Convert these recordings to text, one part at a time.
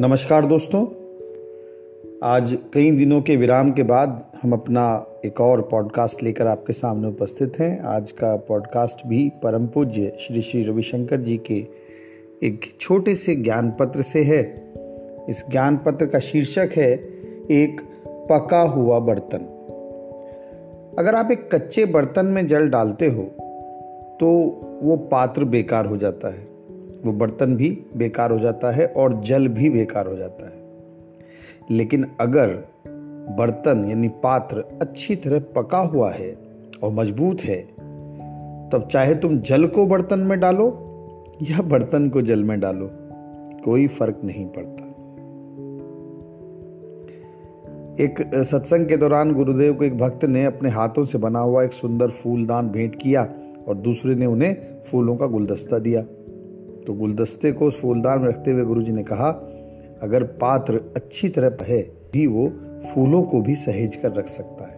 नमस्कार दोस्तों। आज कई दिनों के विराम के बाद हम अपना एक और पॉडकास्ट लेकर आपके सामने उपस्थित हैं। आज का पॉडकास्ट भी परम पूज्य श्री श्री रविशंकर जी के एक छोटे से ज्ञान पत्र से है। इस ज्ञान पत्र का शीर्षक है, एक पका हुआ बर्तन। अगर आप एक कच्चे बर्तन में जल डालते हो तो वो पात्र बेकार हो जाता है। वो बर्तन भी बेकार हो जाता है और जल भी बेकार हो जाता है। लेकिन अगर बर्तन यानी पात्र अच्छी तरह पका हुआ है और मज़बूत है, तब चाहे तुम जल को बर्तन में डालो या बर्तन को जल में डालो, कोई फ़र्क नहीं पड़ता। एक सत्संग के दौरान गुरुदेव को एक भक्त ने अपने हाथों से बना हुआ एक सुंदर फूलदान भेंट किया और दूसरे ने उन्हें फूलों का गुलदस्ता दिया। तो गुलदस्ते को उस फूलदान में रखते हुए गुरुजी ने कहा, अगर पात्र अच्छी तरह है भी वो फूलों को भी सहेज कर रख सकता है।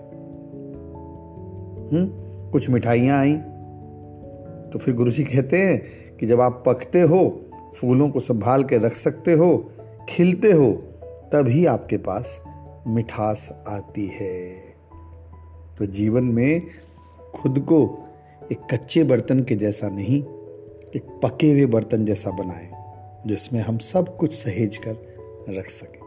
हम्म कुछ मिठाइयाँ आई? तो फिर गुरुजी कहते हैं कि जब आप पकते हो, फूलों को संभाल के रख सकते हो, खिलते हो, तभी आपके पास मिठास आती है। तो जीवन में खुद को एक कच्चे बर्तन के जैसा नहीं एक पके हुए बर्तन जैसा बनाएँ जिसमें हम सब कुछ सहेज कर रख सकें।